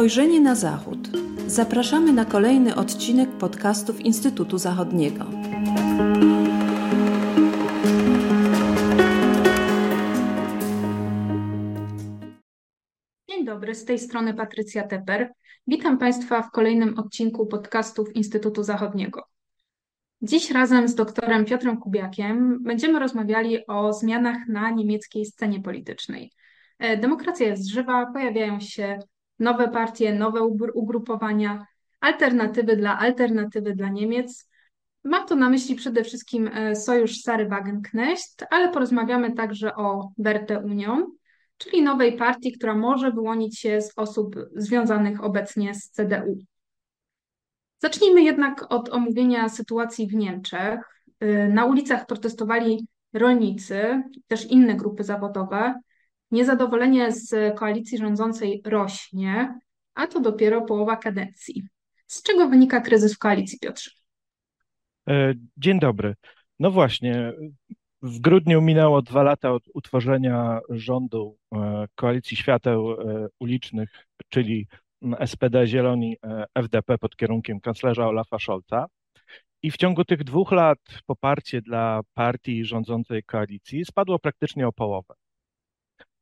Spojrzenie na Zachód. Zapraszamy na kolejny odcinek podcastów Instytutu Zachodniego. Dzień dobry, z tej strony Patrycja Teper. Witam Państwa w kolejnym odcinku podcastów Instytutu Zachodniego. Dziś razem z doktorem Piotrem Kubiakiem będziemy rozmawiali o zmianach na niemieckiej scenie politycznej. E, demokracja jest żywa, pojawiają się nowe partie, nowe ugrupowania, alternatywy dla alternatywy dla Niemiec. Mam tu na myśli przede wszystkim e, sojusz Sary Wagenknecht, ale porozmawiamy także o Werte Union, czyli nowej partii, która może wyłonić się z osób związanych obecnie z CDU. Zacznijmy jednak od omówienia sytuacji w Niemczech. E, na ulicach protestowali rolnicy, też inne grupy zawodowe. Niezadowolenie z koalicji rządzącej rośnie, a to dopiero połowa kadencji. Z czego wynika kryzys w koalicji, Piotrze? E, dzień dobry. No właśnie, w grudniu minęło dwa lata od utworzenia rządu e, Koalicji Świateł e, Ulicznych, czyli SPD, Zieloni, FDP pod kierunkiem kanclerza Olafa Scholza. I w ciągu tych dwóch lat poparcie dla partii rządzącej koalicji spadło praktycznie o połowę.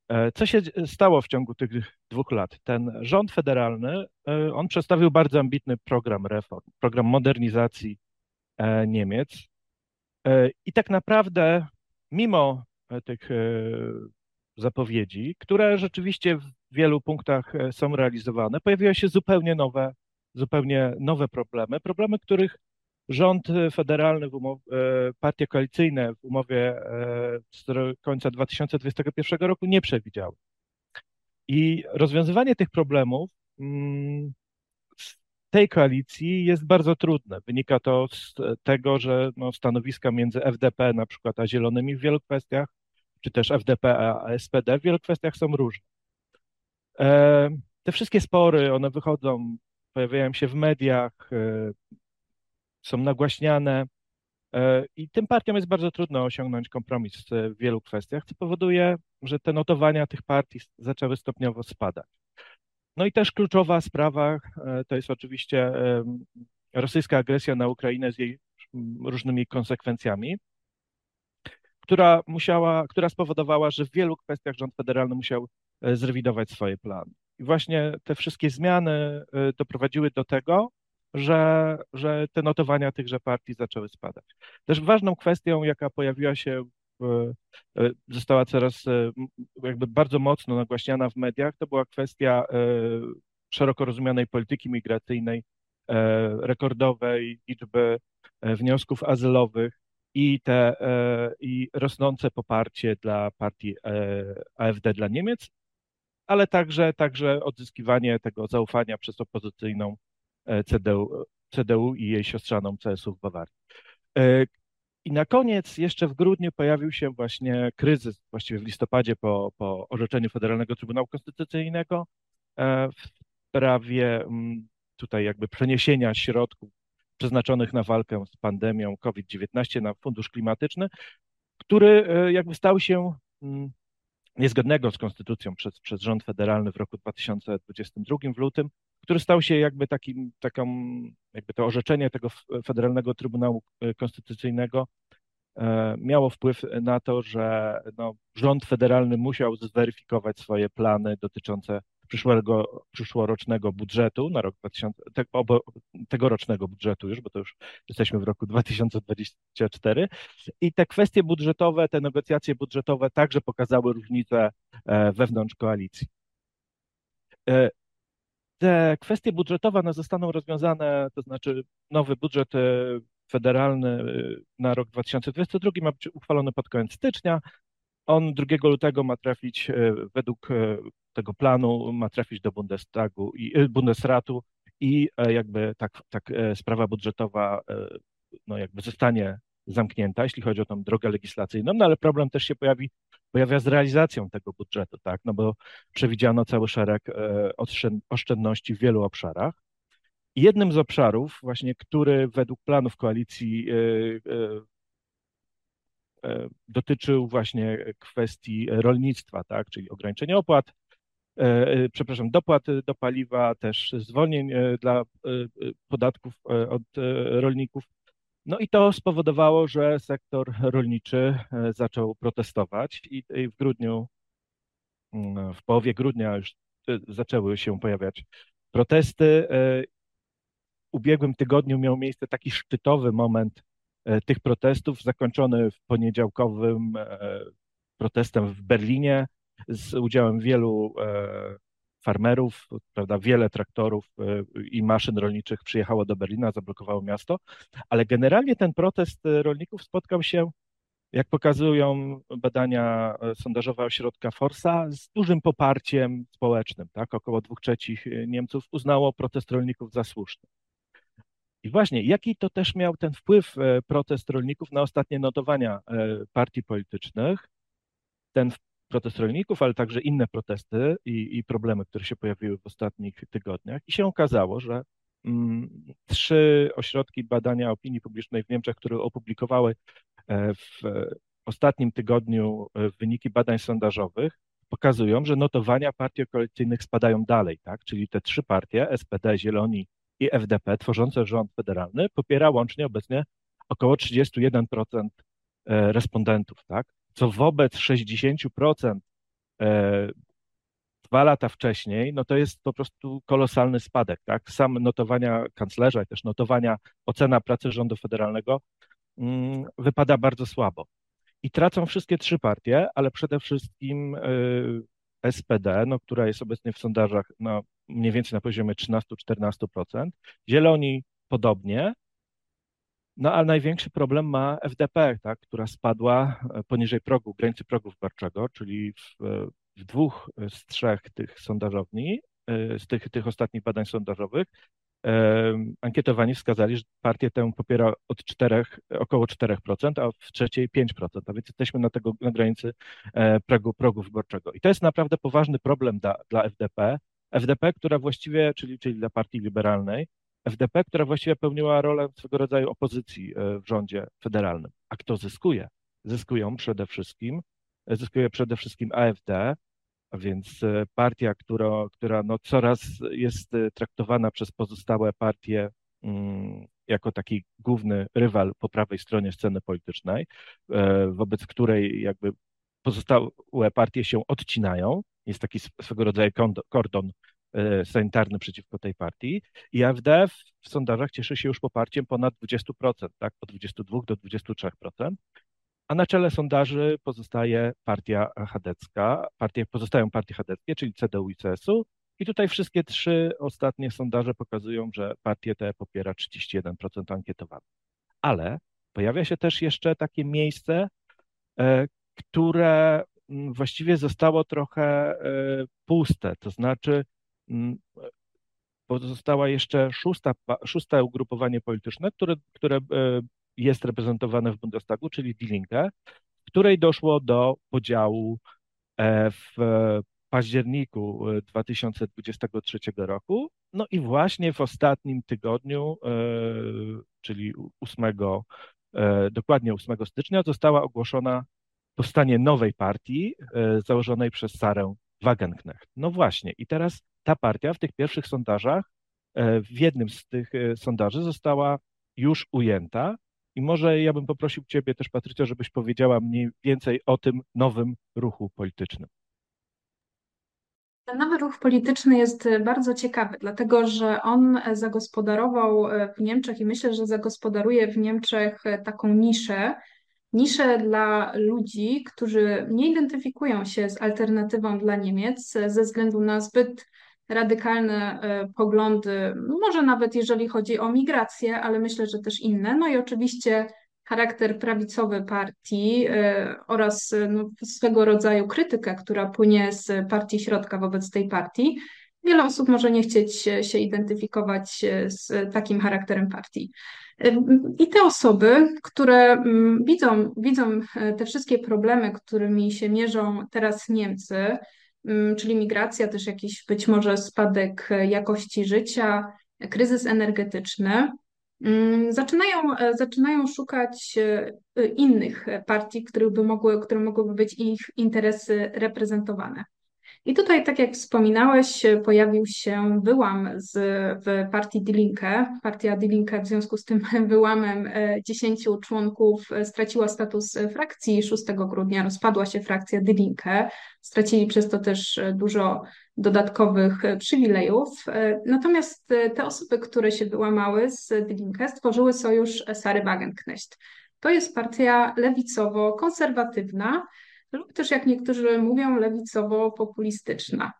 E, co się stało w ciągu tych dwóch lat? Ten rząd federalny, e, on przedstawił bardzo ambitny program reform, program modernizacji e, Niemiec. I tak naprawdę, mimo tych zapowiedzi, które rzeczywiście w wielu punktach są realizowane, pojawiły się zupełnie nowe, zupełnie nowe problemy, problemy, których rząd federalny, w umow, e, partie koalicyjne w umowie e, z końca 2021 roku nie przewidziały. I rozwiązywanie tych problemów mm, z tej koalicji jest bardzo trudne. Wynika to z tego, że no, stanowiska między FDP na przykład a Zielonymi w wielu kwestiach, czy też FDP a SPD w wielu kwestiach są różne. E, te wszystkie spory, one wychodzą, pojawiają się w mediach, są nagłaśniane e, i tym partiom jest bardzo trudno osiągnąć kompromis w wielu kwestiach, co powoduje, że te notowania tych partii zaczęły stopniowo spadać. No i też kluczowa sprawa e, to jest oczywiście rosyjska agresja na Ukrainę z jej różnymi konsekwencjami, która musiała, która spowodowała, że w wielu kwestiach rząd federalny musiał e, zrewidować swoje plany. I właśnie te wszystkie zmiany doprowadziły do tego, że, że te notowania tychże partii zaczęły spadać. Też ważną kwestią, jaka pojawiła się, w, e, została coraz e, jakby bardzo mocno nagłaśniana w mediach, to była kwestia e, szeroko rozumianej polityki migracyjnej, rekordowej liczby wniosków azylowych i, te, i rosnące poparcie dla partii AfD dla Niemiec, ale także, także odzyskiwanie tego zaufania przez opozycyjną CDU, CDU i jej siostrzaną CSU w Bawarii. E, I na koniec, jeszcze w grudniu pojawił się właśnie kryzys, właściwie w listopadzie po, po orzeczeniu Federalnego Trybunału Konstytucyjnego e, w sprawie mm, tutaj jakby przeniesienia środków przeznaczonych na walkę z pandemią COVID-19 na fundusz klimatyczny, który e, jakby stał się mm, niezgodnego z konstytucją przez, przez rząd federalny w roku 2022 w lutym, który stał się jakby takim, taką, jakby to orzeczenie tego Federalnego Trybunału e, Konstytucyjnego e, miało wpływ na to, że no, rząd federalny musiał zweryfikować swoje plany dotyczące przyszłego, przyszłorocznego budżetu na rok 2000, te, obo, tegorocznego budżetu już, bo to już jesteśmy w roku 2024 i te kwestie budżetowe, te negocjacje budżetowe także pokazały różnice e, wewnątrz koalicji. Te kwestie budżetowe one zostaną rozwiązane, to znaczy nowy budżet e, federalny e, na rok 2022 ma być uchwalony pod koniec stycznia. On 2 lutego ma trafić e, według tego planu, ma trafić do Bundestagu i Bundesratu i jakby tak, tak sprawa budżetowa no jakby zostanie zamknięta, jeśli chodzi o tą drogę legislacyjną, no ale problem też się pojawi pojawia z realizacją tego budżetu, tak? No bo przewidziano cały szereg e, oszczędności w wielu obszarach. Jednym z obszarów, właśnie, który według planów koalicji e, e, dotyczył właśnie kwestii rolnictwa, tak? Czyli ograniczenia opłat przepraszam, dopłat do paliwa, też zwolnień dla podatków od rolników. No i to spowodowało, że sektor rolniczy zaczął protestować i w grudniu, mm, w połowie grudnia już zaczęły się pojawiać protesty. W ubiegłym tygodniu miał miejsce taki szczytowy moment E, tych protestów, zakończony w poniedziałkowym e, protestem w Berlinie z udziałem wielu e, farmerów, prawda, wiele traktorów i maszyn rolniczych przyjechało do Berlina, zablokowało miasto, ale generalnie ten protest rolników spotkał się, jak pokazują badania sondażowe ośrodka Forsa, z dużym poparciem społecznym. Tak? Około dwóch trzecich Niemców uznało protest rolników za słuszny. I właśnie, jaki to też miał ten wpływ e, protest rolników na ostatnie notowania e, partii politycznych? Ten protest rolników, ale także inne protesty i, i problemy, które się pojawiły w ostatnich tygodniach. I się okazało, że mm, trzy ośrodki badania opinii publicznej w Niemczech, które opublikowały e, w ostatnim tygodniu wyniki badań sondażowych, pokazują, że notowania partii koalicyjnych spadają dalej, tak? Czyli te trzy partie, SPD, Zieloni i FDP tworzące rząd federalny popiera łącznie obecnie około 31% e, respondentów, tak? Co wobec 60% e, dwa lata wcześniej, no to jest po prostu kolosalny spadek, tak? Sam notowania kanclerza i też notowania, ocena pracy rządu federalnego mm, wypada bardzo słabo. I tracą wszystkie trzy partie, ale przede wszystkim e, SPD, no, która jest obecnie w sondażach no, mniej więcej na poziomie 13-14%. Zieloni podobnie. No ale największy problem ma FDP, tak, która spadła e, poniżej progu, granicy progu wyborczego, czyli w, w dwóch z trzech tych sondażowni, e, z tych, tych ostatnich badań sondażowych, ankietowani wskazali, że partię tę popiera od 4, około 4%, a w trzeciej 5%, a więc jesteśmy na, tego, na granicy e, progu, progu wyborczego. I to jest naprawdę poważny problem dla, dla FDP, FDP, która właściwie, czyli, czyli dla partii liberalnej, FDP, która właściwie pełniła rolę swego rodzaju opozycji e, w rządzie federalnym. A kto zyskuje? Zyskują przede wszystkim, e, zyskuje przede wszystkim AfD, a więc e, partia, która, która no coraz jest traktowana przez pozostałe partie mm, jako taki główny rywal po prawej stronie sceny politycznej, wobec której jakby pozostałe partie się odcinają, jest taki swego rodzaju kordon sanitarny przeciwko tej partii. I AfD w sondażach cieszy się już poparciem ponad 20%, tak, od 22 do 23%. A na czele sondaży pozostaje partia chadecka, partie, pozostają partie chadeckie, czyli CDU i CSU. I tutaj wszystkie trzy ostatnie sondaże pokazują, że partię te popiera 31% ankietowanych. Ale pojawia się też jeszcze takie miejsce, e, które Mm, właściwie zostało trochę e, puste, to znaczy pozostała jeszcze szósta, szóste ugrupowanie polityczne, które, które e, jest reprezentowane w Bundestagu, czyli Die Linke, w której doszło do podziału e, w październiku 2023 roku. No i właśnie w ostatnim tygodniu, czyli 8, dokładnie 8 stycznia, została ogłoszona powstanie nowej partii e, założonej przez Sarę Wagenknecht. No właśnie, i teraz ta partia w tych pierwszych sondażach, e, w jednym z tych e, sondaży została już ujęta. I może ja bym poprosił Ciebie też, Patrycio, żebyś powiedziała mniej więcej o tym nowym ruchu politycznym. Ten nowy ruch polityczny jest bardzo ciekawy, dlatego że on zagospodarował w Niemczech i myślę, że zagospodaruje w Niemczech taką niszę, niszę dla ludzi, którzy nie identyfikują się z alternatywą dla Niemiec ze względu na zbyt radykalne e, poglądy, może nawet jeżeli chodzi o migrację, ale myślę, że też inne. No i oczywiście charakter prawicowy partii e, oraz e, no, swego rodzaju krytykę, która płynie z partii środka wobec tej partii. Wiele osób może nie chcieć się identyfikować z takim charakterem partii. I te osoby, które mm, widzą, widzą te wszystkie problemy, którymi się mierzą teraz Niemcy, czyli migracja, też jakiś być może spadek jakości życia, kryzys energetyczny, mm, zaczynają, e, zaczynają szukać e, innych partii, których by mogły, które mogłyby być ich interesy reprezentowane. I tutaj, tak jak wspominałeś, pojawił się wyłam z, w partii Die Linke. Partia Die Linke w związku z tym wyłamem 10 e, członków e, straciła status frakcji. 6 grudnia rozpadła się frakcja Die Linke. Stracili przez to też e, dużo dodatkowych przywilejów. Natomiast te osoby, które się wyłamały z Die Linke, stworzyły sojusz Sary Wagenknecht. To jest partia lewicowo-konserwatywna, lub też, jak niektórzy mówią, lewicowo-populistyczna.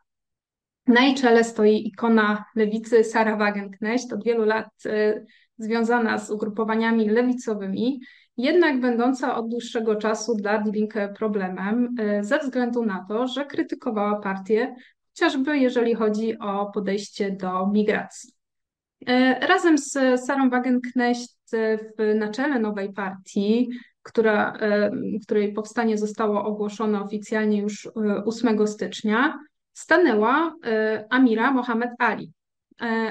Na jej czele stoi ikona lewicy Sara Wagenknecht, od wielu lat y, związana z ugrupowaniami lewicowymi, jednak będąca od dłuższego czasu dla Die Linke problemem, y, ze względu na to, że krytykowała partię, chociażby jeżeli chodzi o podejście do migracji. Y, razem z Sarą Wagenknecht w, na czele nowej partii która, e, której powstanie zostało ogłoszone oficjalnie już 8 e, stycznia, stanęła e, Amira Mohamed Ali.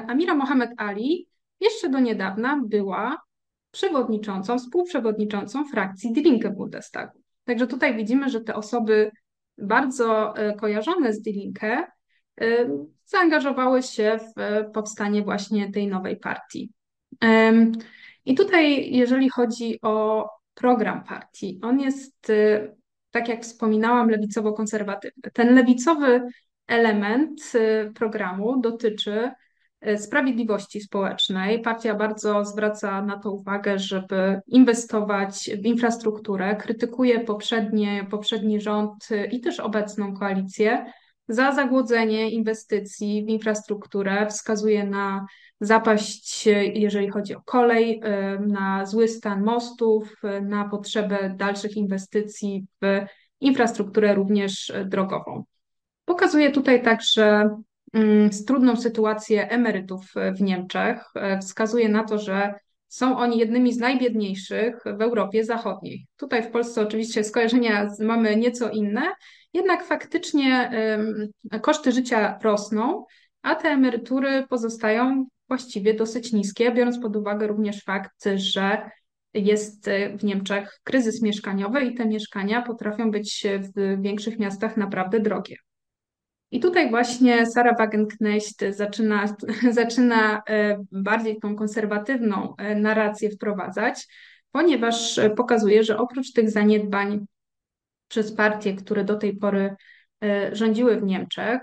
Amira Mohamed Ali jeszcze do niedawna była przewodniczącą, współprzewodniczącą frakcji Die Linke Bundestagu. Także tutaj widzimy, że te osoby bardzo kojarzone z Die Linke zaangażowały się w powstanie właśnie tej nowej partii. I tutaj, jeżeli chodzi o program partii. On jest, y, tak jak wspominałam, lewicowo-konserwatywny. Ten lewicowy element y, programu dotyczy y, sprawiedliwości społecznej. Partia bardzo zwraca na to uwagę, żeby inwestować w infrastrukturę, krytykuje poprzednie, poprzedni rząd i też obecną koalicję za zagłodzenie inwestycji w infrastrukturę, wskazuje na zapaść, jeżeli chodzi o kolej, y, na zły stan mostów, y, na potrzebę dalszych inwestycji w infrastrukturę również drogową. Pokazuje tutaj także mm, trudną sytuację emerytów w Niemczech. Y, wskazuje na to, że są oni jednymi z najbiedniejszych w Europie Zachodniej. Tutaj w Polsce oczywiście skojarzenia mamy nieco inne, jednak faktycznie koszty życia rosną, a te emerytury pozostają właściwie dosyć niskie, biorąc pod uwagę również fakt, że jest w Niemczech kryzys mieszkaniowy i te mieszkania potrafią być w większych miastach naprawdę drogie. I tutaj właśnie Sara Wagenknecht zaczyna, zaczyna e, bardziej tą konserwatywną e, narrację wprowadzać, ponieważ pokazuje, że oprócz tych zaniedbań przez partie, które do tej pory e, rządziły w Niemczech,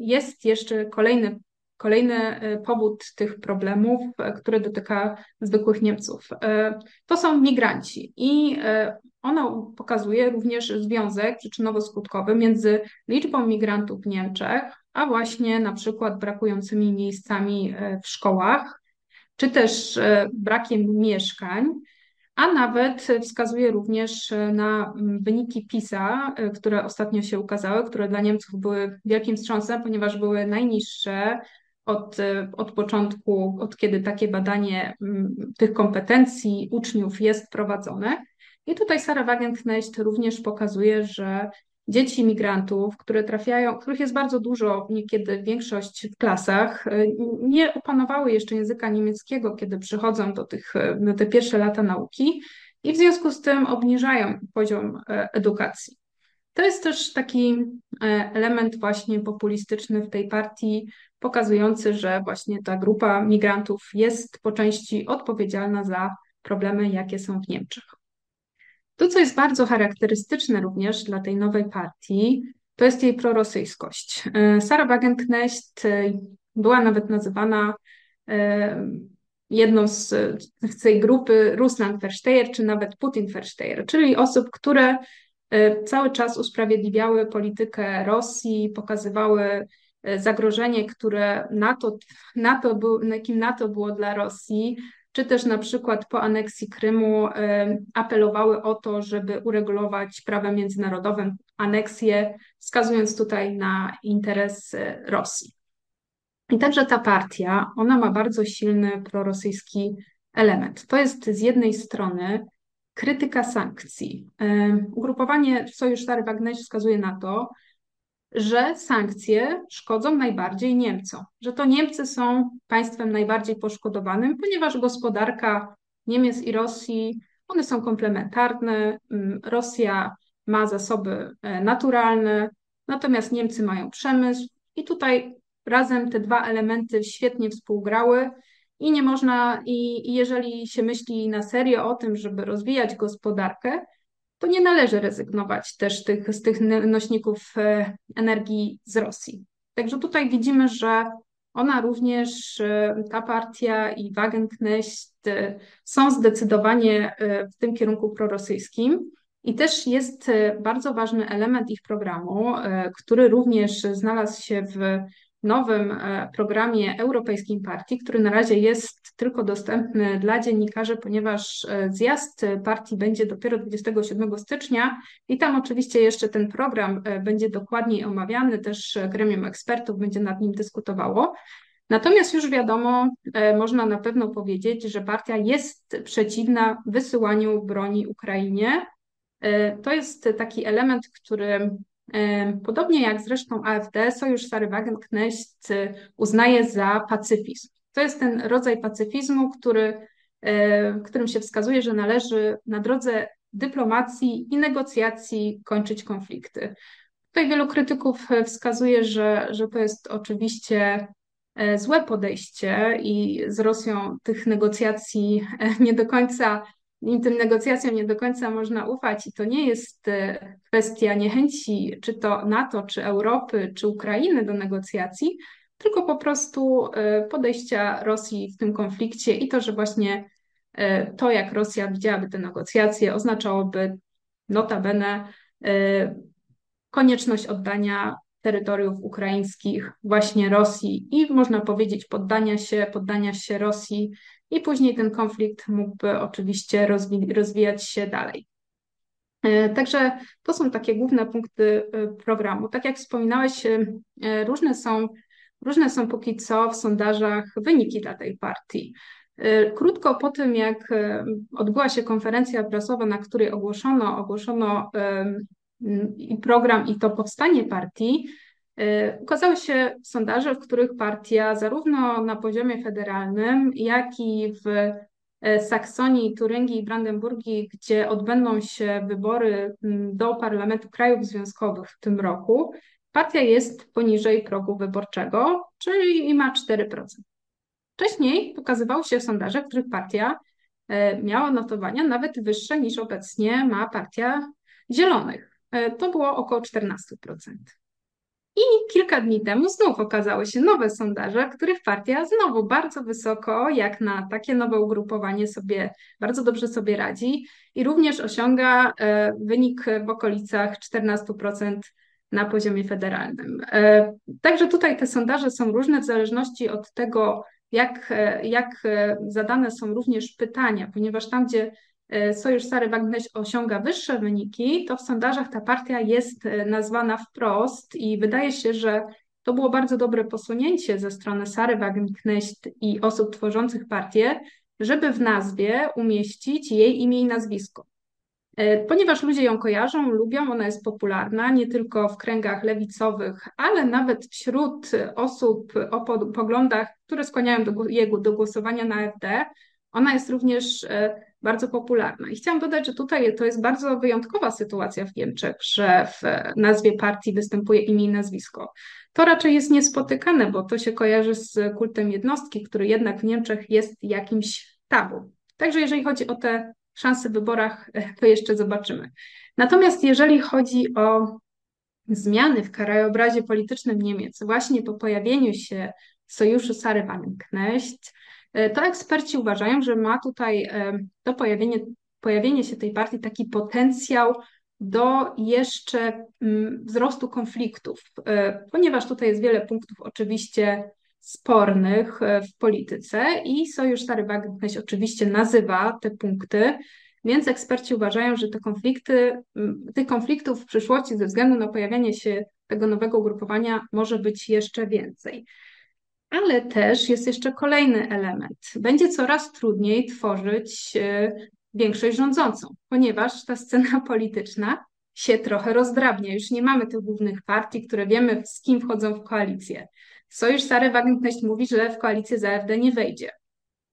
jest jeszcze kolejny Kolejny e, powód tych problemów, e, który dotyka zwykłych Niemców, e, to są migranci i ona pokazuje również związek przyczynowo-skutkowy między liczbą migrantów w Niemczech, a właśnie na przykład brakującymi miejscami w szkołach, czy też brakiem mieszkań, a nawet wskazuje również na wyniki PISA, które ostatnio się ukazały, które dla Niemców były wielkim wstrząsem, ponieważ były najniższe od, od początku, od kiedy takie badanie mm, tych kompetencji uczniów jest prowadzone. I tutaj Sara Wagenknecht również pokazuje, że dzieci migrantów, które trafiają, których jest bardzo dużo, niekiedy większość w klasach, nie opanowały jeszcze języka niemieckiego, kiedy przychodzą do tych, do te pierwsze lata nauki i w związku z tym obniżają poziom e, edukacji. To jest też taki e, element właśnie populistyczny w tej partii, pokazujący, że właśnie ta grupa migrantów jest po części odpowiedzialna za problemy, jakie są w Niemczech. To, co jest bardzo charakterystyczne również dla tej nowej partii, to jest jej prorosyjskość. E, Sara Wagenknecht e, była nawet nazywana jedną z, z tej grupy Russland Versteher, czy nawet Putin Versteher, czyli osób, które cały czas usprawiedliwiały politykę Rosji, pokazywały e, zagrożenie, które NATO, NATO był, jakim NATO było dla Rosji, czy też na przykład po aneksji Krymu e, apelowały o to, żeby uregulować prawem międzynarodowym aneksję, wskazując tutaj na interes Rosji. I także ta partia, ona ma bardzo silny prorosyjski element. To jest z jednej strony krytyka sankcji. Ugrupowanie Sojusz Stary Wagneś wskazuje na to, że sankcje szkodzą najbardziej Niemcom, że to Niemcy są państwem najbardziej poszkodowanym, ponieważ gospodarka Niemiec i Rosji, one są komplementarne. Rosja ma zasoby e, naturalne, natomiast Niemcy mają przemysł i tutaj razem te dwa elementy świetnie współgrały i nie można, i, i jeżeli się myśli na serio o tym, żeby rozwijać gospodarkę, to nie należy rezygnować też tych, z tych nośników e, energii z Rosji. Także tutaj widzimy, że ona również, e, ta partia i Wagenknecht e, są zdecydowanie w tym kierunku prorosyjskim. I też jest bardzo ważny element ich programu, który również znalazł się w nowym e, programie Europejskiej Partii, który na razie jest tylko dostępny dla dziennikarzy, ponieważ e, zjazd partii będzie dopiero 27 stycznia i tam oczywiście jeszcze ten program e, będzie dokładniej omawiany, też gremium ekspertów będzie nad nim dyskutowało. Natomiast już wiadomo, można na pewno powiedzieć, że partia jest przeciwna wysyłaniu broni Ukrainie. To jest taki element, który Podobnie jak zresztą AfD, Sojusz Sary Wagenknecht uznaje za pacyfizm. To jest ten rodzaj pacyfizmu, który, którym się wskazuje, że należy na drodze dyplomacji i negocjacji kończyć konflikty. Tutaj wielu krytyków wskazuje, że, że to jest oczywiście e, złe podejście i z Rosją tych negocjacji e, nie do końca tym negocjacjom nie do końca można ufać i to nie jest e, kwestia niechęci czy to NATO, czy Europy, czy Ukrainy do negocjacji, tylko po prostu e, podejścia Rosji w tym konflikcie i to, że właśnie e, to, jak Rosja widziałaby te negocjacje, oznaczałoby notabene konieczność oddania terytoriów ukraińskich właśnie Rosji i można powiedzieć poddania się, poddania się Rosji i później ten konflikt mógłby oczywiście rozwi rozwijać się dalej. E, także to są takie główne punkty e, programu. Tak jak wspominałeś, e, różne są, różne są póki co w sondażach wyniki dla tej partii. Krótko po tym, jak odbyła się konferencja prasowa, na której ogłoszono, ogłoszono i program, i to powstanie partii, ukazały się sondaże, w których partia zarówno na poziomie federalnym, jak i w e, Saksonii, Turyngii i Brandenburgii, gdzie odbędą się wybory do Parlamentu Krajów Związkowych w tym roku, partia jest poniżej progu wyborczego, czyli ma 4%. Wcześniej pokazywały się sondaże, w których partia e, miała notowania nawet wyższe niż obecnie ma partia Zielonych. E, to było około 14%. I kilka dni temu znów okazały się nowe sondaże, których partia znowu bardzo wysoko, jak na takie nowe ugrupowanie sobie bardzo dobrze sobie radzi i również osiąga e, wynik w okolicach 14% na poziomie federalnym. E, także tutaj te sondaże są różne w zależności od tego, jak, e, jak zadane są również pytania, ponieważ tam, gdzie Sojusz Sary Wagneś osiąga wyższe wyniki, to w sondażach ta partia jest e, nazwana wprost i wydaje się, że to było bardzo dobre posunięcie ze strony Sary Wagenknecht i osób tworzących partię, żeby w nazwie umieścić jej imię i nazwisko. E, ponieważ ludzie ją kojarzą, lubią, ona jest popularna nie tylko w kręgach lewicowych, ale nawet wśród osób o poglądach, które skłaniają do, do głosowania na FD. Ona jest również bardzo popularna. I chciałam dodać, że tutaj to jest bardzo wyjątkowa sytuacja w Niemczech, że w nazwie partii występuje imię i nazwisko. To raczej jest niespotykane, bo to się kojarzy z kultem jednostki, który jednak w Niemczech jest jakimś tabu. Także jeżeli chodzi o te szanse w wyborach, to jeszcze zobaczymy. Natomiast jeżeli chodzi o zmiany w krajobrazie politycznym Niemiec, właśnie po pojawieniu się sojuszu Sary Wagenknecht, E, to eksperci uważają, że ma tutaj e, to pojawienie, pojawienie się tej partii taki potencjał do jeszcze mm, wzrostu konfliktów, e, ponieważ tutaj jest wiele punktów oczywiście spornych w polityce i Sojusz Stary Wagenknecht oczywiście nazywa te punkty, więc eksperci uważają, że te konflikty, tych konfliktów w przyszłości ze względu na pojawianie się tego nowego ugrupowania może być jeszcze więcej. Ale też jest jeszcze kolejny element. Będzie coraz trudniej tworzyć e, większość rządzącą, ponieważ ta scena polityczna się trochę rozdrabnia. Już nie mamy tych głównych partii, które wiemy, z kim wchodzą w koalicję. Sojusz Sary Wagenknecht mówi, że w koalicję z AfD nie wejdzie.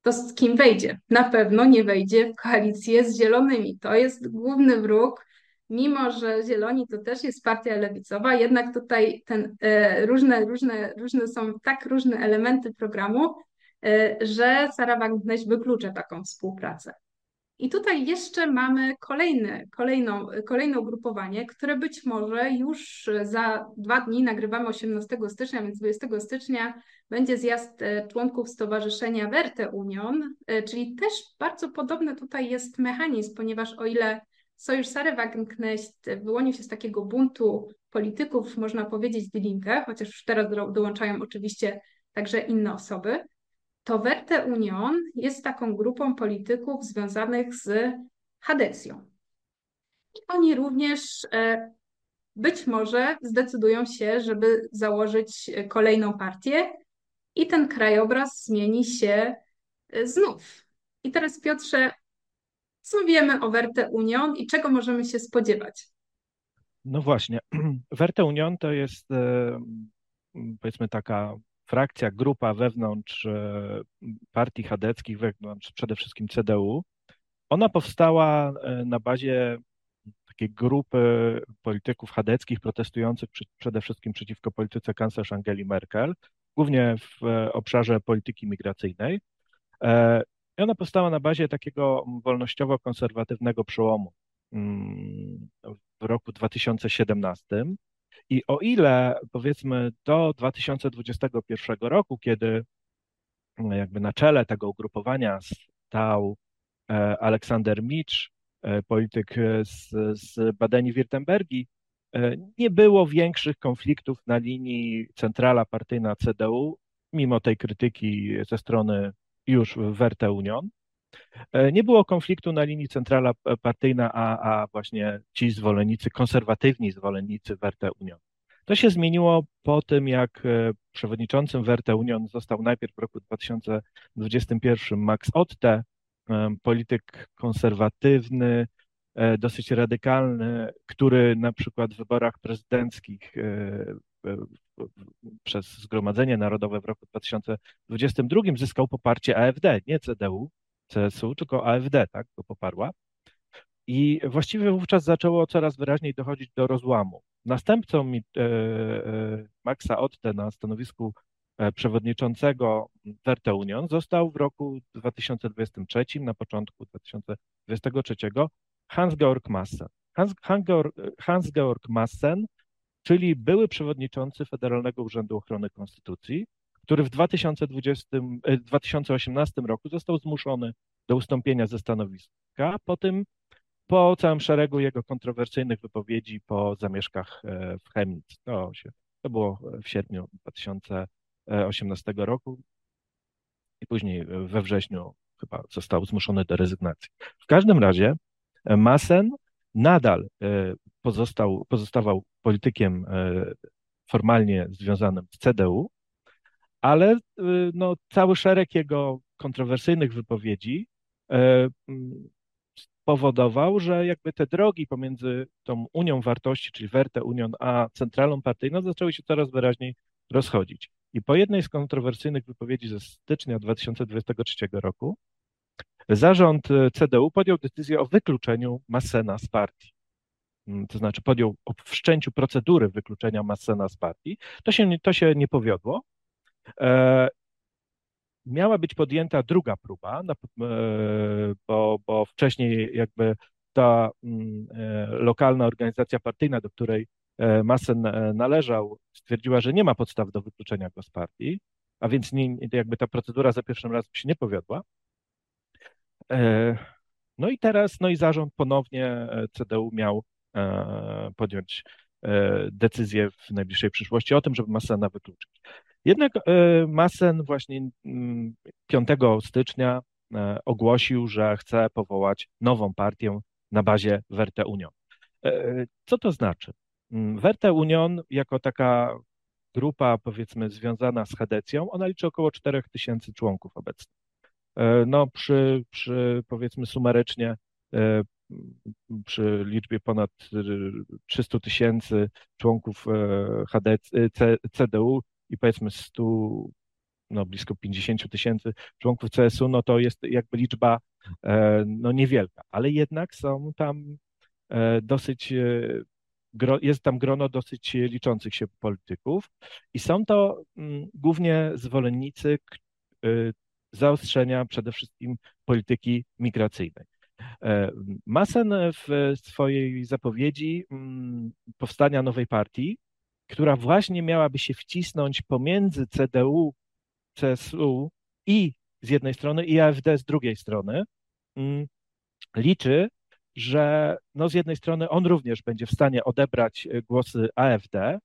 To z kim wejdzie? Na pewno nie wejdzie w koalicję z Zielonymi. To jest główny wróg mimo że Zieloni to też jest partia lewicowa, jednak tutaj ten, e, różne, różne, różne są tak różne elementy programu, e, że Sara Wagenknecht wyklucza taką współpracę. I tutaj jeszcze mamy kolejne, kolejną, kolejne ugrupowanie, które być może już za dwa dni, nagrywamy 18 stycznia, więc 20 stycznia będzie zjazd e, członków Stowarzyszenia Werte Union, e, czyli też bardzo podobny tutaj jest mechanizm, ponieważ o ile Sojusz Sary Wagenknecht wyłonił się z takiego buntu polityków, można powiedzieć, Die Linke, chociaż już teraz dołączają oczywiście także inne osoby, to Werte Union jest taką grupą polityków związanych z Hadecją. I oni również e, być może zdecydują się, żeby założyć kolejną partię i ten krajobraz zmieni się e, znów. I teraz Piotrze, co wiemy o Werte Union i czego możemy się spodziewać? No właśnie, Werte Union to jest e, powiedzmy taka frakcja, grupa wewnątrz e, partii chadeckich, wewnątrz przede wszystkim CDU, ona powstała e, na bazie takiej grupy polityków chadeckich protestujących przy, przede wszystkim przeciwko polityce kanclerz Angeli Merkel, głównie w obszarze polityki migracyjnej. I ona powstała na bazie takiego wolnościowo-konserwatywnego przełomu mm, w roku 2017, i o ile powiedzmy do 2021 roku, kiedy mm, jakby na czele tego ugrupowania stał e, Aleksander Micz, e, polityk z, z Badeni-Wirtembergi, e, nie było większych konfliktów na linii centrala partyjna CDU, mimo tej krytyki ze strony już Werte Union. E, nie było konfliktu na linii centrala partyjna, a, a właśnie ci zwolennicy, konserwatywni zwolennicy Werte Union. To się zmieniło po tym, jak e, przewodniczącym Werte Union został najpierw w roku 2021 Max Otte, e, polityk konserwatywny, dosyć radykalny, który na przykład w wyborach prezydenckich przez Zgromadzenie Narodowe w roku 2022 zyskał poparcie AfD, nie CDU, CSU, tylko AfD, tak, go poparła. I właściwie wówczas zaczęło coraz wyraźniej dochodzić do rozłamu. Następcą e, e, Maxa Otte na stanowisku e, przewodniczącego Werte Union został w roku 2023, na początku 2023, Hans-Georg Massen. Hans-Georg Hans Massen, czyli były przewodniczący Federalnego Urzędu Ochrony Konstytucji, który w 2020, 2018 e, roku został zmuszony do ustąpienia ze stanowiska po tym, po całym szeregu jego kontrowersyjnych wypowiedzi po zamieszkach e, w Chemnitz. To, się, to było w sierpniu 2018 roku i później we wrześniu chyba został zmuszony do rezygnacji. W każdym razie e, Masen nadal pozostał, pozostawał politykiem formalnie związanym z CDU, ale y, no, cały szereg jego kontrowersyjnych wypowiedzi e, spowodował, że jakby te drogi pomiędzy tą Unią Wartości, czyli Werte Union, a centralą partyjną zaczęły się coraz wyraźniej rozchodzić. I po jednej z kontrowersyjnych wypowiedzi ze stycznia 2023 roku zarząd e, CDU podjął decyzję o wykluczeniu Massena z partii. Mm, to znaczy podjął o wszczęciu procedury wykluczenia Massena z partii. To się, to się nie powiodło, E, miała być podjęta druga próba, e, bo, bo wcześniej jakby ta mm, e, lokalna organizacja partyjna, do której Massen należał, stwierdziła, że nie ma podstaw do wykluczenia go z partii, a więc nie, jakby ta procedura za pierwszym razem się nie powiodła. No i teraz, no i zarząd ponownie CDU miał podjąć decyzję w najbliższej przyszłości o tym, żeby Massena wykluczyć. Jednak e, Massen właśnie 5 mm, stycznia e, ogłosił, że chce powołać nową partię na bazie Werte Union. E, co to znaczy? Mm, Werte Union jako taka grupa powiedzmy związana z Hedecją, ona liczy około 4000 członków obecnie. No przy, przy powiedzmy sumarycznie przy liczbie ponad 300 tysięcy członków CDU i powiedzmy 100, no blisko 50 tysięcy członków CSU, no to jest jakby liczba e, no niewielka, ale jednak są tam dosyć, jest tam grono dosyć liczących się polityków i są to mm, głównie zwolennicy zaostrzenia przede wszystkim polityki migracyjnej. Masen w swojej zapowiedzi mm, powstania nowej partii, która właśnie miałaby się wcisnąć pomiędzy CDU, CSU i z jednej strony i AfD z drugiej strony, mm, liczy, że no z jednej strony on również będzie w stanie odebrać e, głosy AfD,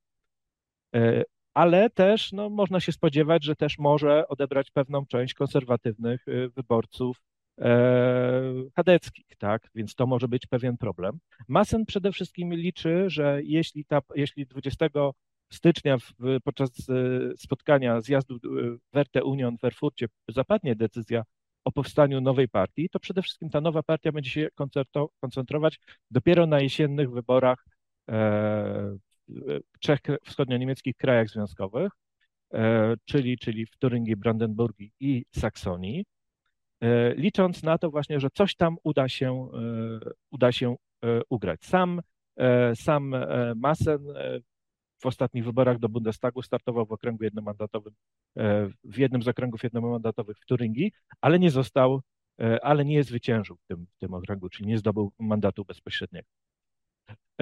e, ale też no, można się spodziewać, że też może odebrać pewną część konserwatywnych e, wyborców chadeckich, tak? Więc to może być pewien problem. Masen przede wszystkim liczy, że jeśli, ta, jeśli 20 stycznia w, podczas e, spotkania zjazdu e, Werte Union w Erfurcie zapadnie decyzja o powstaniu nowej partii, to przede wszystkim ta nowa partia będzie się koncentrować dopiero na jesiennych wyborach e, trzech wschodnio-niemieckich krajach związkowych, czyli, czyli w Turyngii, Brandenburgii i Saksonii, licząc na to właśnie, że coś tam uda się, uda się ugrać. Sam, sam Massen w ostatnich wyborach do Bundestagu startował w okręgu jednomandatowym, e, w jednym z okręgów jednomandatowych w Turyngii, ale nie został, e, ale nie zwyciężył w tym, w tym okręgu, czyli nie zdobył mandatu bezpośredniego.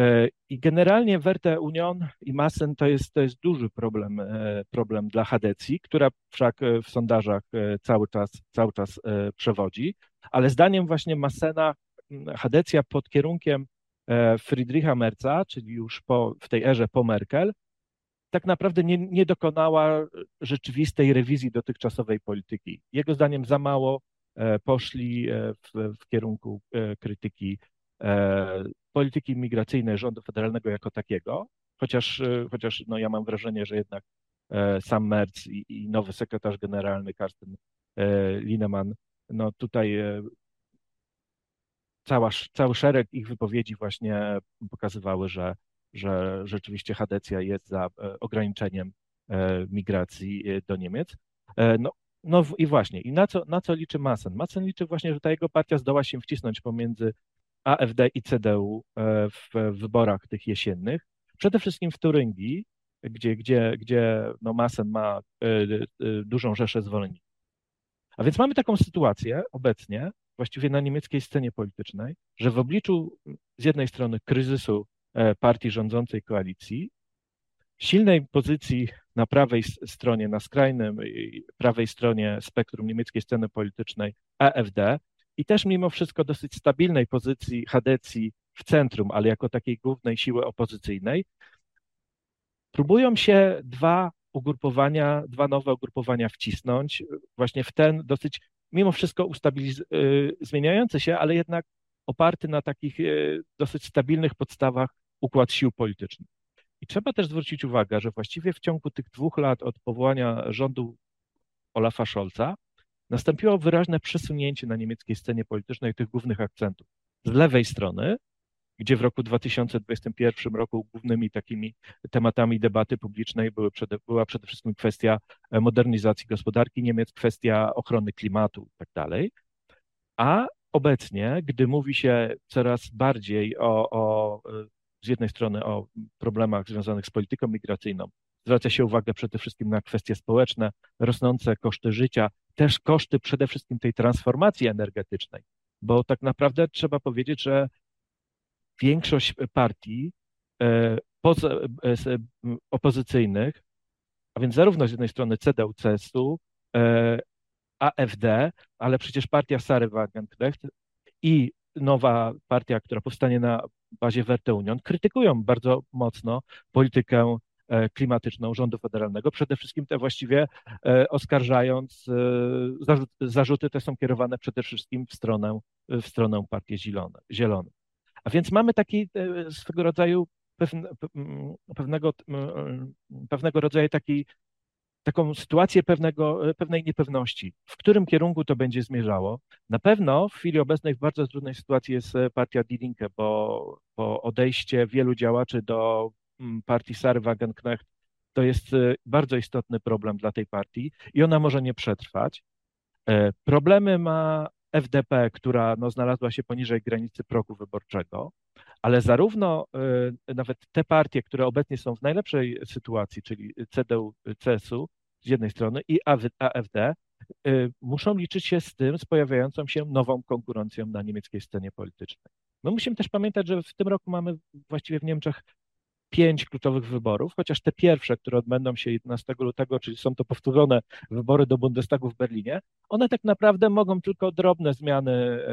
E, I generalnie Werte Union i Massen to jest, to jest duży problem, problem dla Hadecji, która wszak w sondażach cały czas, cały czas przewodzi, ale zdaniem właśnie Massena Hadecja pod kierunkiem E, Friedricha Merza, czyli już po, w tej erze po Merkel, tak naprawdę nie, nie dokonała rzeczywistej rewizji dotychczasowej polityki. Jego zdaniem za mało e, poszli e, w, w kierunku krytyki polityki migracyjnej rządu federalnego jako takiego, chociaż, chociaż no ja mam wrażenie, że jednak sam Merz i, i nowy sekretarz generalny Karsten Lineman no tutaj cała, cały szereg ich wypowiedzi właśnie pokazywały, że, że rzeczywiście Hadecja jest za e, ograniczeniem e, migracji e, do Niemiec. No, no i właśnie, i na co, na co liczy Masen? Masen liczy właśnie, że ta jego partia zdoła się wcisnąć pomiędzy AfD i CDU w wyborach tych jesiennych, przede wszystkim w Turyngii, gdzie, gdzie, gdzie no Masen ma dużą rzeszę zwolenników. A więc mamy taką sytuację obecnie, właściwie na niemieckiej scenie politycznej, że w obliczu z jednej strony kryzysu e, partii rządzącej koalicji, silnej pozycji na prawej stronie, na skrajnym prawej stronie spektrum niemieckiej sceny politycznej AfD i też mimo wszystko dosyć stabilnej pozycji Hadecji w centrum, ale jako takiej głównej siły opozycyjnej, próbują się dwa ugrupowania, dwa nowe ugrupowania wcisnąć właśnie w ten dosyć mimo wszystko ustabiliz- y, zmieniający się, ale jednak oparty na takich y, dosyć stabilnych podstawach układ sił politycznych. I trzeba też zwrócić uwagę, że właściwie w ciągu tych dwóch lat od powołania rządu Olafa Scholza nastąpiło wyraźne przesunięcie na niemieckiej scenie politycznej tych głównych akcentów. Z lewej strony gdzie w roku 2021 roku głównymi takimi tematami debaty publicznej były przede, była przede wszystkim kwestia e, modernizacji gospodarki Niemiec, kwestia ochrony klimatu i tak. A obecnie, gdy mówi się coraz bardziej o, o e, z jednej strony o problemach związanych z polityką migracyjną, zwraca się uwagę przede wszystkim na kwestie społeczne, rosnące koszty życia, też koszty przede wszystkim tej transformacji energetycznej, bo tak naprawdę trzeba powiedzieć, że większość partii e, e, opozycyjnych, a więc zarówno z jednej strony CDU, CSU, e, AfD, ale przecież partia Sary Wagenknecht i nowa partia, która powstanie na bazie Werte Union, krytykują bardzo mocno politykę klimatyczną rządu federalnego, przede wszystkim te właściwie oskarżając, zarzuty te są kierowane przede wszystkim w stronę, w stronę partii Zielonych. A więc mamy taki e, swego rodzaju pewnego, pewnego rodzaju taki, taką sytuację pewnego, e, pewnej niepewności, w którym kierunku to będzie zmierzało. Na pewno w chwili obecnej w bardzo trudnej sytuacji jest e, partia Die Linke, bo, bo odejście wielu działaczy do partii Sary Wagenknecht to jest bardzo istotny problem dla tej partii i ona może nie przetrwać. Problemy ma FDP, która no, znalazła się poniżej granicy progu wyborczego, Ale zarówno nawet te partie, które obecnie są w najlepszej sytuacji, czyli CDU, CSU z jednej strony i AfD, muszą liczyć się z tym, z pojawiającą się nową konkurencją na niemieckiej scenie politycznej. My musimy też pamiętać, że w tym roku mamy właściwie w Niemczech pięć kluczowych wyborów, chociaż te pierwsze, które odbędą się 11 lutego, czyli są to powtórzone wybory do Bundestagu w Berlinie, one tak naprawdę mogą tylko drobne zmiany e,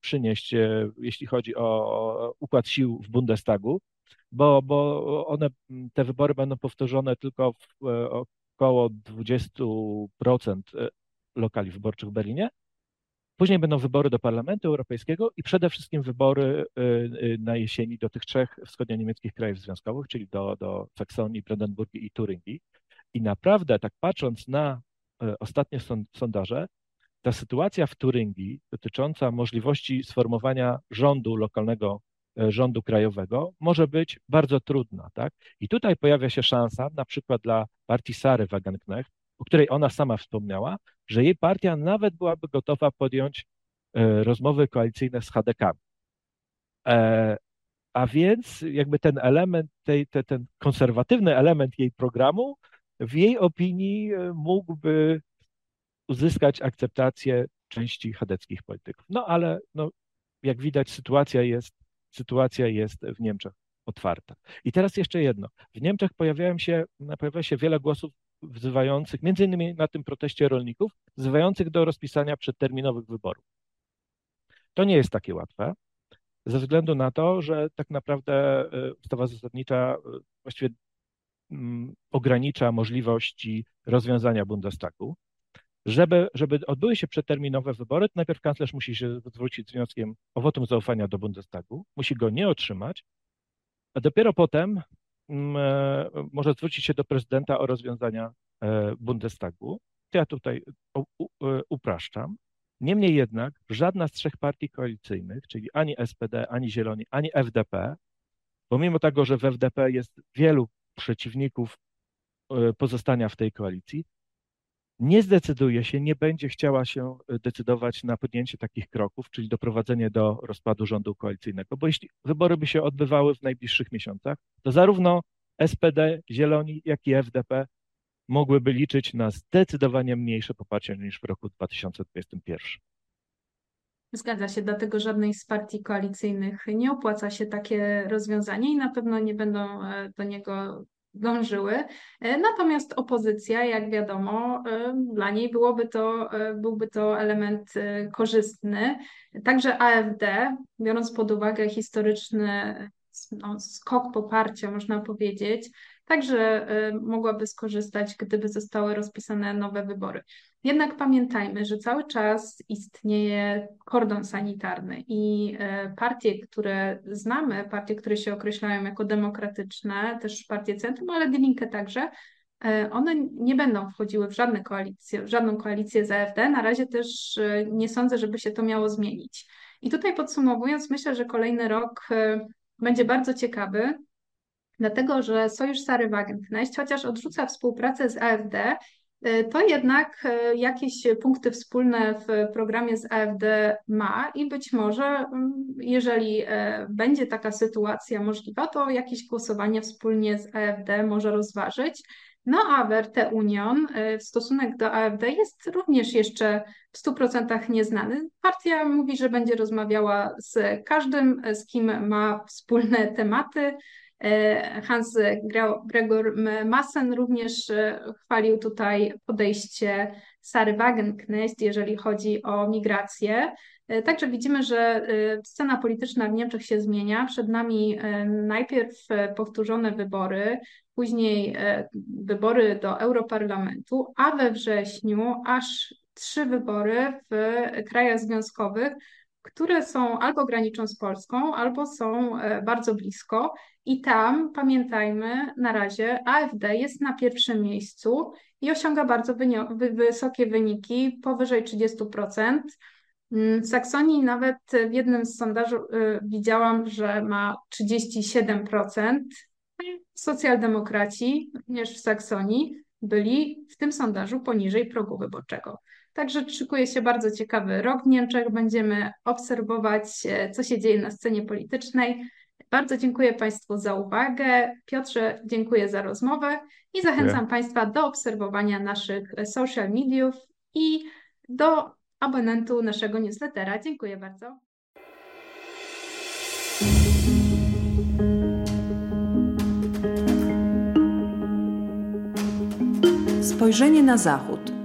przynieść, e, jeśli chodzi o układ sił w Bundestagu, bo, bo one, te wybory będą powtórzone tylko w e, około 20% lokali wyborczych w Berlinie, Później będą wybory do Parlamentu Europejskiego i przede wszystkim wybory y, y, na jesieni do tych trzech wschodnio-niemieckich krajów związkowych, czyli do, do Saksonii, Brandenburgii i Turyngii. I naprawdę, tak patrząc na y, ostatnie sondaże, ta sytuacja w Turyngii dotycząca możliwości sformowania rządu lokalnego, rządu krajowego może być bardzo trudna. Tak? I tutaj pojawia się szansa, na przykład dla partii Sary Wagenknecht, o której ona sama wspomniała, że jej partia nawet byłaby gotowa podjąć e, rozmowy koalicyjne z HDK. E, a więc jakby ten element, tej, te, ten konserwatywny element jej programu w jej opinii e, mógłby uzyskać akceptację części chadeckich polityków. No ale no, jak widać sytuacja jest, sytuacja jest w Niemczech otwarta. I teraz jeszcze jedno. W Niemczech pojawiają się, pojawia się wiele głosów wzywających, między innymi na tym proteście rolników, wzywających do rozpisania przedterminowych wyborów. To nie jest takie łatwe, ze względu na to, że tak naprawdę e, ustawa zasadnicza e, właściwie mm, ogranicza możliwości rozwiązania Bundestagu. Żeby, żeby odbyły się przedterminowe wybory, to najpierw kanclerz musi się zwrócić z wnioskiem o wotum zaufania do Bundestagu, musi go nie otrzymać, a dopiero potem może zwrócić się do prezydenta o rozwiązania e, Bundestagu. Ja tutaj e, upraszczam. Niemniej jednak żadna z trzech partii koalicyjnych, czyli ani SPD, ani Zieloni, ani FDP, pomimo tego, że w FDP jest wielu przeciwników pozostania w tej koalicji, nie zdecyduje się, nie będzie chciała się decydować na podjęcie takich kroków, czyli doprowadzenie do rozpadu rządu koalicyjnego, bo jeśli wybory by się odbywały w najbliższych miesiącach, to zarówno SPD, Zieloni, jak i FDP mogłyby liczyć na zdecydowanie mniejsze poparcie niż w roku 2021. Zgadza się, dlatego żadnej z partii koalicyjnych nie opłaca się takie rozwiązanie i na pewno nie będą e, do niego dążyły. E, natomiast opozycja, jak wiadomo, e, dla niej byłoby to, e, byłby to element korzystny. Także AfD, biorąc pod uwagę historyczny no, skok poparcia, można powiedzieć, także mogłaby skorzystać, gdyby zostały rozpisane nowe wybory. Jednak pamiętajmy, że cały czas istnieje kordon sanitarny i e, partie, które znamy, partie, które się określają jako demokratyczne, też partie centrum, ale Die także, e, one nie będą wchodziły w żadne koalicje, w żadną koalicję z AfD. Na razie też nie sądzę, żeby się to miało zmienić. I tutaj podsumowując, myślę, że kolejny rok będzie bardzo ciekawy, dlatego że Sojusz Sary Wagenknecht, chociaż odrzuca współpracę z AfD, E, to jednak e, jakieś punkty wspólne w programie z AfD ma i być może, mm, jeżeli e, będzie taka sytuacja możliwa, to jakieś głosowanie wspólnie z AfD może rozważyć. No a Werte Union, stosunek do AfD jest również jeszcze w 100% nieznany. Partia mówi, że będzie rozmawiała z każdym, z kim ma wspólne tematy, Hans Gregor Massen również e, chwalił tutaj podejście Sary Wagenknecht, jeżeli chodzi o migrację. E, także widzimy, że scena polityczna w Niemczech się zmienia. Przed nami najpierw powtórzone wybory, później wybory do Europarlamentu, a we wrześniu aż trzy wybory w krajach związkowych, które są albo graniczą z Polską, albo są bardzo blisko. I tam, pamiętajmy, na razie AfD jest na pierwszym miejscu i osiąga bardzo wysokie wyniki, powyżej 30%. Mm, w Saksonii nawet w jednym z sondaży y, widziałam, że ma 37%. Socjaldemokraci, również w Saksonii, byli w tym sondażu poniżej progu wyborczego. Także szykuje się bardzo ciekawy rok w Niemczech. Będziemy obserwować, e, co się dzieje na scenie politycznej. Bardzo dziękuję Państwu za uwagę. Piotrze, dziękuję za rozmowę i zachęcam dziękuję. Państwa do obserwowania naszych social mediów i do abonentu naszego newslettera. Dziękuję bardzo. Spojrzenie na Zachód.